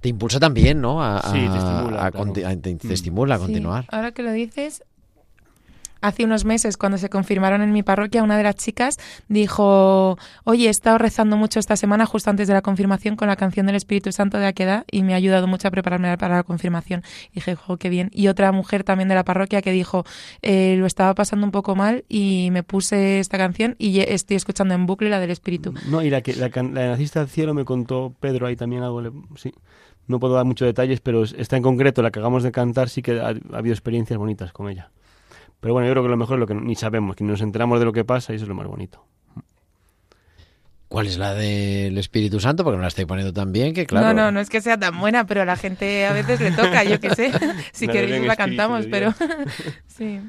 te impulsa también, ¿no? A, Sí, te estimula, a claro. conti- a- te, te Mm. estimula a Sí, continuar. ahora que lo dices, hace unos meses, cuando se confirmaron en mi parroquia, una de las chicas dijo, oye, he estado rezando mucho esta semana justo antes de la confirmación con la canción del Espíritu Santo de Aquedad y me ha ayudado mucho a prepararme para la confirmación. Y dije, jo, qué bien. Y otra mujer también de la parroquia que dijo, eh, lo estaba pasando un poco mal y me puse esta canción y estoy escuchando en bucle la del Espíritu. No, y la que la, la naciste al cielo me contó Pedro ahí también algo, sí. No puedo dar muchos detalles, pero esta en concreto, la que acabamos de cantar, sí que ha habido experiencias bonitas con ella. Pero bueno, yo creo que lo mejor es lo que ni sabemos, que nos enteramos de lo que pasa y eso es lo más bonito. ¿Cuál es la del Espíritu Santo? Porque me la estoy poniendo tan bien que, claro. No, no, no es que sea tan buena, pero a la gente a veces le toca, yo qué sé. Si La queréis la Espíritu cantamos, pero. Sí.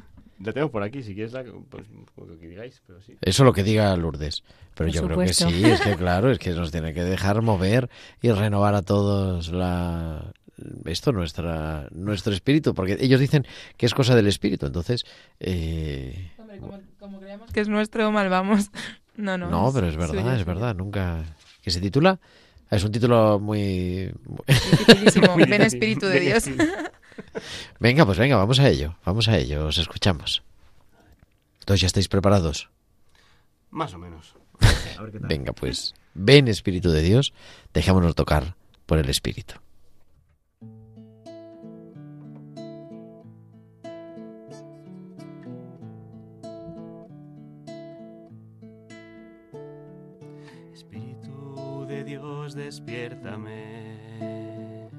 La tengo por aquí, si quieres, la, pues, lo que digáis, pero sí. Eso lo que diga Lourdes. Pero Por yo creo que sí, es que claro, es que nos tiene que dejar mover y renovar a todos la esto nuestra nuestro espíritu, porque ellos dicen que es cosa del espíritu, entonces eh, Hombre, como, como creamos que es nuestro, mal vamos. No, no. no, pero es verdad, suyo, es suyo. verdad, nunca que se titula es un título muy Ven. Espíritu de Ven Dios. Espíritu. Venga, pues venga, vamos a ello, vamos a ello, os escuchamos. Entonces ya estáis preparados. Más o menos. A ver qué tal. Venga, pues ven Espíritu de Dios, dejémonos tocar por el. Espíritu Ven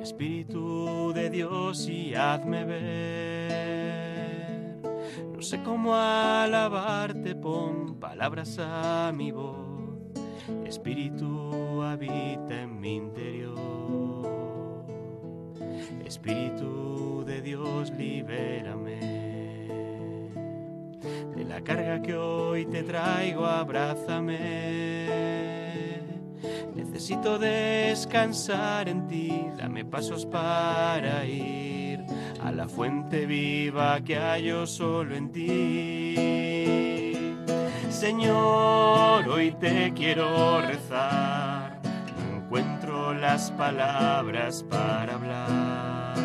Espíritu de Dios y hazme ver. No sé cómo alabarte, pon palabras a mi voz. Espíritu habita en mi interior. Espíritu de Dios, libérame. De la carga que hoy te traigo, abrázame. Necesito descansar en ti, dame pasos para ir a la fuente viva que hallo solo en ti. Señor, hoy te quiero rezar, no encuentro las palabras para hablar.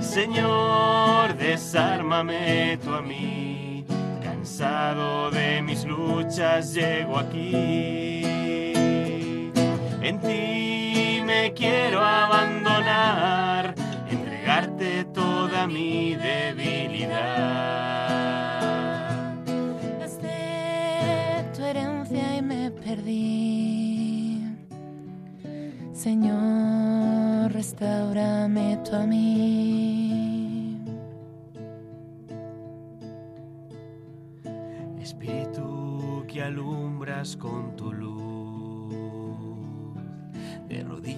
Señor, desármame tú a mí, cansado de mis luchas llego aquí. En ti me quiero abandonar, entregarte toda mi debilidad. Gasté tu herencia y me perdí. Señor, restaurame tú a mí. Espíritu que alumbras con tu luz.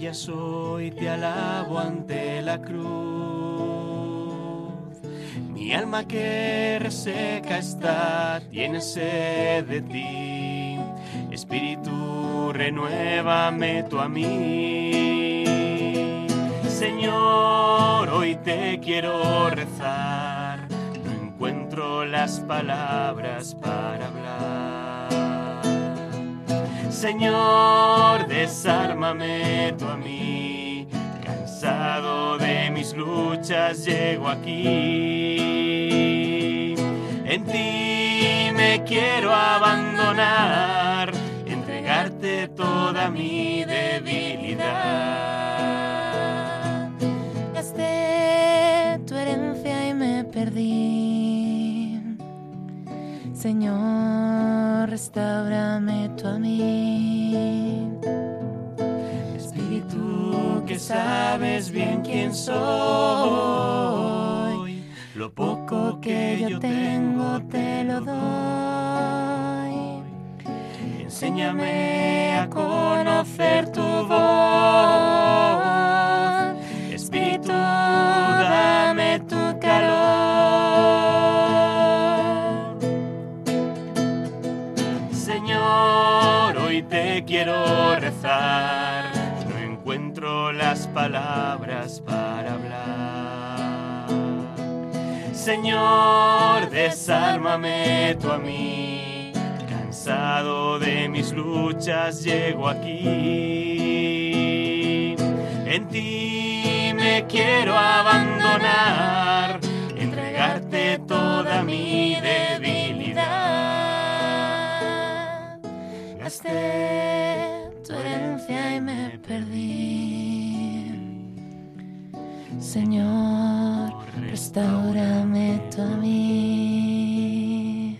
Rodillas hoy te alabo ante la cruz. Mi alma que reseca está, tiene sed de ti. Espíritu, renuévame tú a mí. Señor, hoy te quiero rezar. No encuentro las palabras para hablar. Señor, desármame tú a mí. Cansado de mis luchas, llego aquí. En ti me quiero abandonar, entregarte toda mi debilidad. Señor, restaurame tú a mí. Espíritu que sabes bien quién soy, lo poco que yo tengo te lo doy. Enséñame a conocer tu voz. Quiero rezar. No encuentro las palabras para hablar. Señor, desármame tú a mí. Cansado de mis luchas, llego aquí. En ti me quiero abandonar, entregar de toda mi debilidad. Tu herencia y me perdí. Señor, restaurame tú a mí.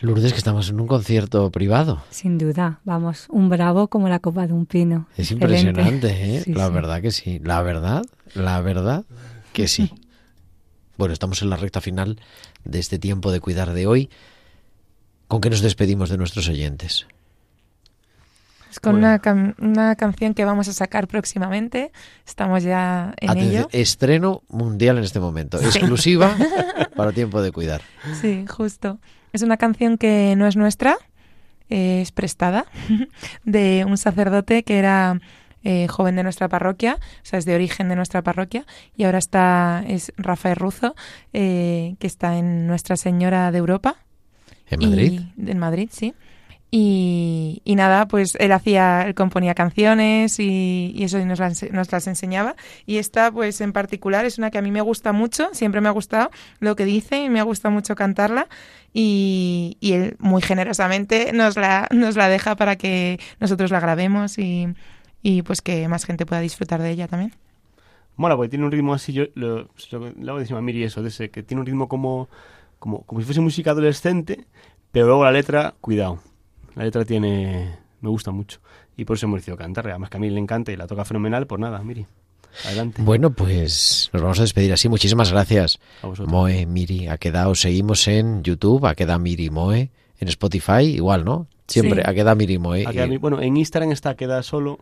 Lourdes, que estamos en un concierto privado. Sin duda, vamos, un bravo como la copa de un pino. Es Excelente. impresionante, ¿eh? Sí, la sí. verdad que sí. La verdad, la verdad que sí. Bueno, estamos en la recta final de este tiempo de cuidar de hoy. ¿Con qué nos despedimos de nuestros oyentes? Es con Bueno. una, can- una canción que vamos a sacar próximamente. Estamos ya en Atención, ello. estreno mundial en este momento. Sí. Exclusiva para tiempo de cuidar. Sí, justo. Es una canción que no es nuestra, es prestada de un sacerdote que era eh, joven de nuestra parroquia, o sea, es de origen de nuestra parroquia, y ahora está, es Rafael Ruzo, eh, que está en Nuestra Señora de Europa. ¿En Madrid? Y- en Madrid, sí. Y, y nada, pues él hacía, él componía canciones y, y eso y nos, las, nos las enseñaba. Y esta, pues en particular, es una que a mí me gusta mucho, siempre me ha gustado lo que dice y me ha gustado mucho cantarla. Y, y él muy generosamente nos la, nos la deja para que nosotros la grabemos y, y pues que más gente pueda disfrutar de ella también. Mola, porque tiene un ritmo así, yo lo, lo, lo hago Miri eso, de ese, que tiene un ritmo como, como, como si fuese música adolescente, pero luego la letra, cuidado. La letra tiene, me gusta mucho. Y por eso hemos decidido cantarla. Además que a mí le encanta y la toca fenomenal, pues nada, Miri. Adelante. Bueno, pues nos vamos a despedir así. Muchísimas gracias. A vosotros. Moe, Miri, Aqueda. Os seguimos en YouTube, Aqueda Miri Moe. En Spotify, igual, ¿no? Siempre, Sí. Aqueda Miri Moe. Queda bueno, en Instagram está queda solo.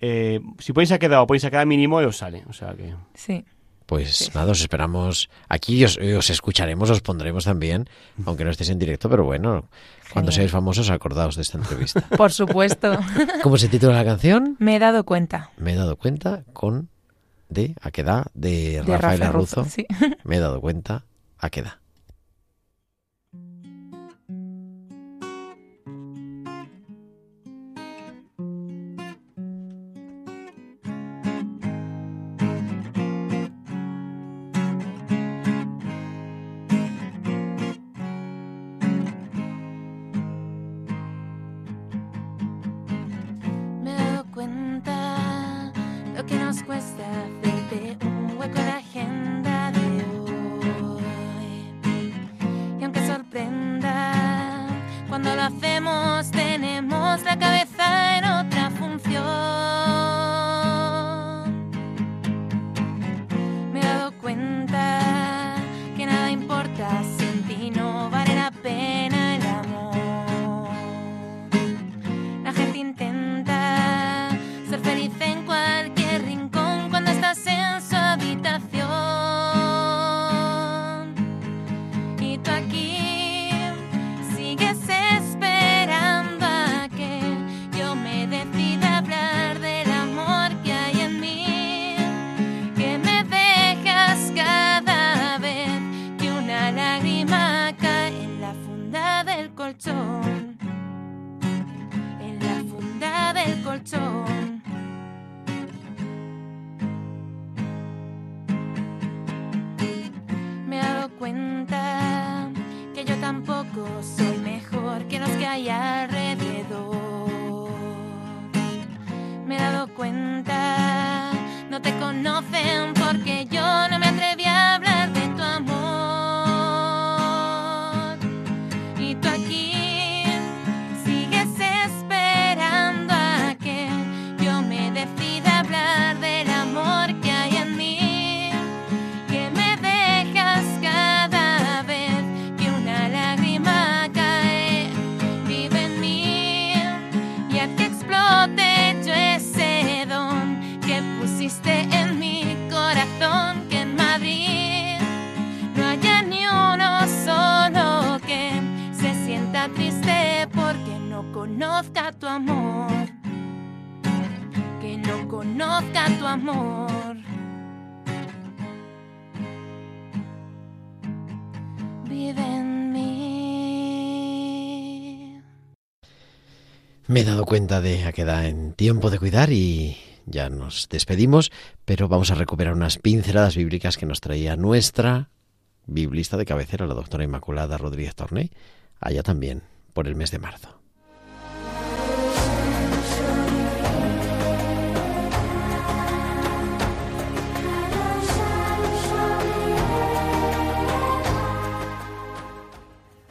Eh, si ponéis a queda o ponéis a queda mínimo, os sale. O sea que. Sí. Pues nada, os esperamos aquí y os, os escucharemos, os pondremos también, aunque no estéis en directo, pero bueno, cuando seáis famosos, acordaos de esta entrevista. Por supuesto. ¿Cómo se titula la canción? me he dado cuenta. Me he dado cuenta con de Aqueda de, De Rafael Rafael Arruzo. Sí. Me he dado cuenta, Aqueda. Me he dado cuenta de Aqueda en tiempo de cuidar y ya nos despedimos, pero vamos a recuperar unas pinceladas bíblicas que nos traía nuestra biblista de cabecera, la doctora Inmaculada Rodríguez Torné, allá también por el mes de marzo.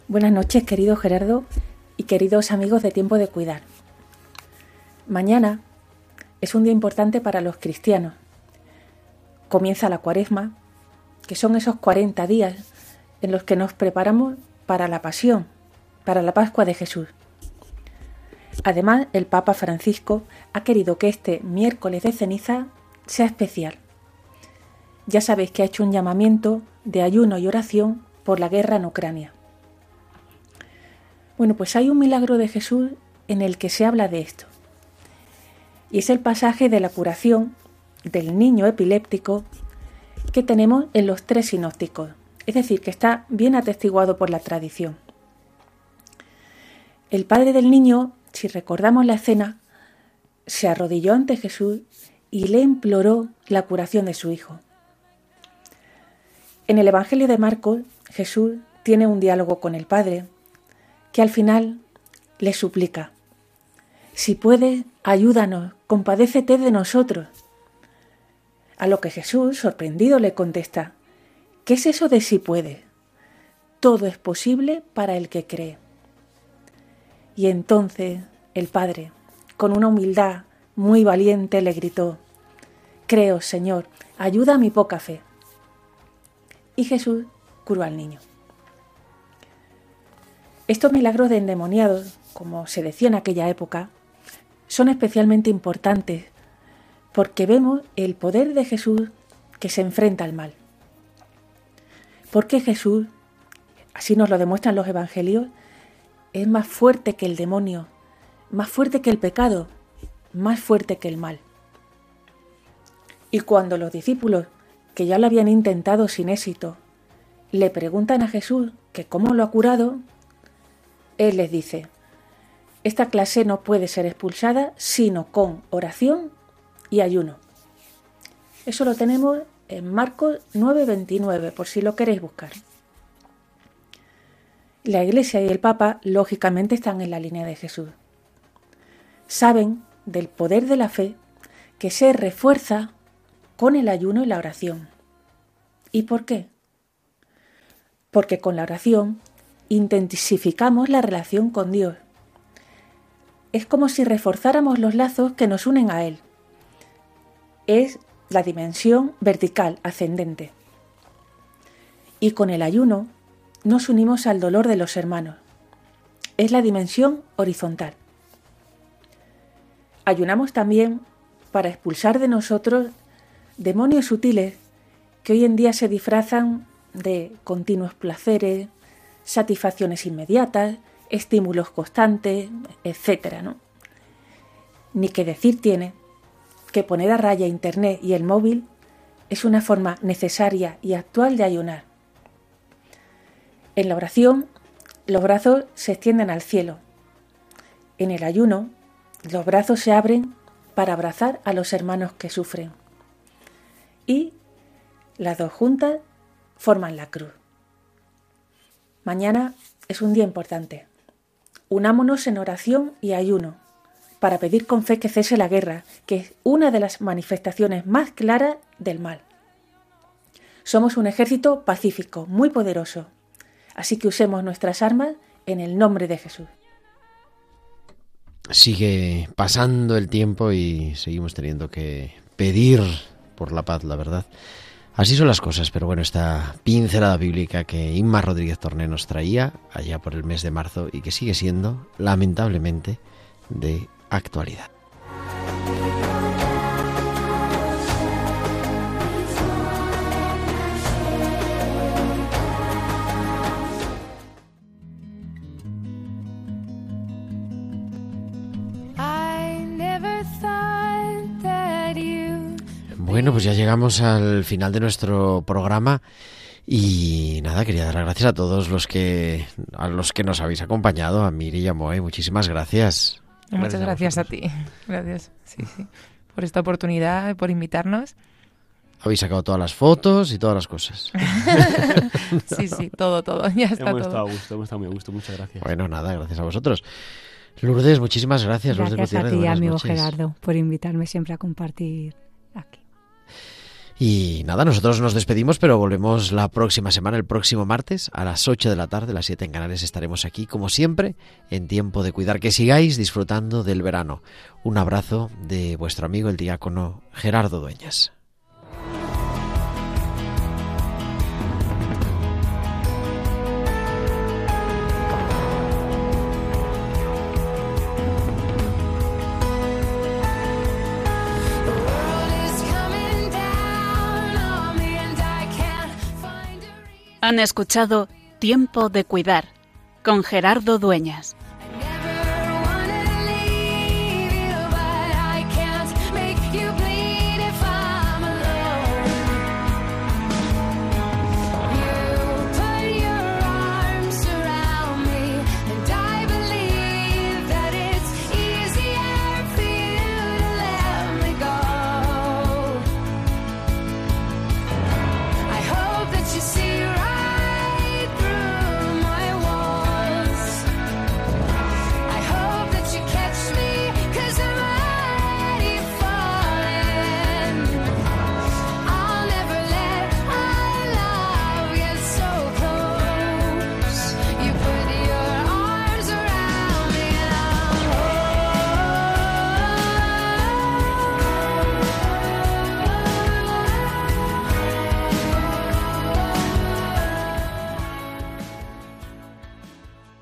Buenas noches, querido Gerardo y queridos amigos de Tiempo de Cuidar. Mañana es un día importante para los cristianos. Comienza la cuaresma, que son esos 40 días en los que nos preparamos para la pasión, para la Pascua de Jesús. Además, el Papa Francisco ha querido que este miércoles de ceniza sea especial. Ya sabéis que ha hecho un llamamiento de ayuno y oración por la guerra en Ucrania. Bueno, pues hay un milagro de Jesús en el que se habla de esto. Y es el pasaje de la curación del niño epiléptico que tenemos en los tres sinópticos, es decir, que está bien atestiguado por la tradición. El padre del niño, si recordamos la escena, se arrodilló ante Jesús y le imploró la curación de su hijo. En el Evangelio de Marcos, Jesús tiene un diálogo con el Padre que al final le suplica, si puedes, ayúdanos, compadécete de nosotros. A lo que Jesús, sorprendido, le contesta, ¿qué es eso de si puede? Todo es posible para el que cree. Y entonces el Padre, con una humildad muy valiente, le gritó, Creo, Señor, ayuda a mi poca fe. Y Jesús curó al niño. Estos milagros de endemoniados, como se decía en aquella época, son especialmente importantes porque vemos el poder de Jesús que se enfrenta al mal. Porque Jesús, así nos lo demuestran los evangelios, es más fuerte que el demonio, más fuerte que el pecado, más fuerte que el mal. Y cuando los discípulos, que ya lo habían intentado sin éxito, le preguntan a Jesús que cómo lo ha curado, él les dice, esta clase no puede ser expulsada sino con oración y ayuno. Eso lo tenemos en Marcos 9:29, por si lo queréis buscar. La Iglesia y el Papa, lógicamente, están en la línea de Jesús. Saben del poder de la fe que se refuerza con el ayuno y la oración. ¿Y por qué? Porque con la oración intensificamos la relación con Dios. Es como si reforzáramos los lazos que nos unen a Él. Es la dimensión vertical, ascendente. Y con el ayuno nos unimos al dolor de los hermanos. Es la dimensión horizontal. Ayunamos también para expulsar de nosotros demonios sutiles que hoy en día se disfrazan de continuos placeres, satisfacciones inmediatas, estímulos constantes, etc. ¿no? Ni que decir tiene que poner a raya Internet y el móvil es una forma necesaria y actual de ayunar. En la oración, los brazos se extienden al cielo. En el ayuno, los brazos se abren para abrazar a los hermanos que sufren. Y las dos juntas forman la cruz. Mañana es un día importante. Unámonos en oración y ayuno para pedir con fe que cese la guerra, que es una de las manifestaciones más claras del mal. Somos un ejército pacífico, muy poderoso, así que usemos nuestras armas en el nombre de Jesús. Sigue pasando el tiempo y seguimos teniendo que pedir por la paz, la verdad. Así son las cosas, pero bueno, esta pincelada bíblica que Inma Rodríguez Torné nos traía allá por el mes de marzo y que sigue siendo, lamentablemente, de actualidad. Ya llegamos al final de nuestro programa y nada, quería dar las gracias a todos los que a los que nos habéis acompañado, a Miri y a Moe, muchísimas gracias. Muchas Gracias a gracias a, ti. Gracias. Sí, sí. por esta oportunidad, por invitarnos. Habéis sacado todas las fotos y todas las cosas. sí, sí, todo, todo, ya está hemos todo. estado a gusto, hemos estado muy a gusto. Muchas gracias. Bueno, nada, gracias a vosotros. Lourdes, muchísimas gracias. Lourdes Gracias a Gutiérrez, ti, amigo noches. Gerardo, por invitarme siempre a compartir aquí. Y nada, nosotros nos despedimos, pero volvemos la próxima semana, el próximo martes, a las 8 de la tarde, las 7 en Canales, estaremos aquí, como siempre, en tiempo de cuidar. Que sigáis disfrutando del verano. Un abrazo de vuestro amigo, el diácono Gerardo Dueñas. Han escuchado Tiempo de Cuidar con Gerardo Dueñas.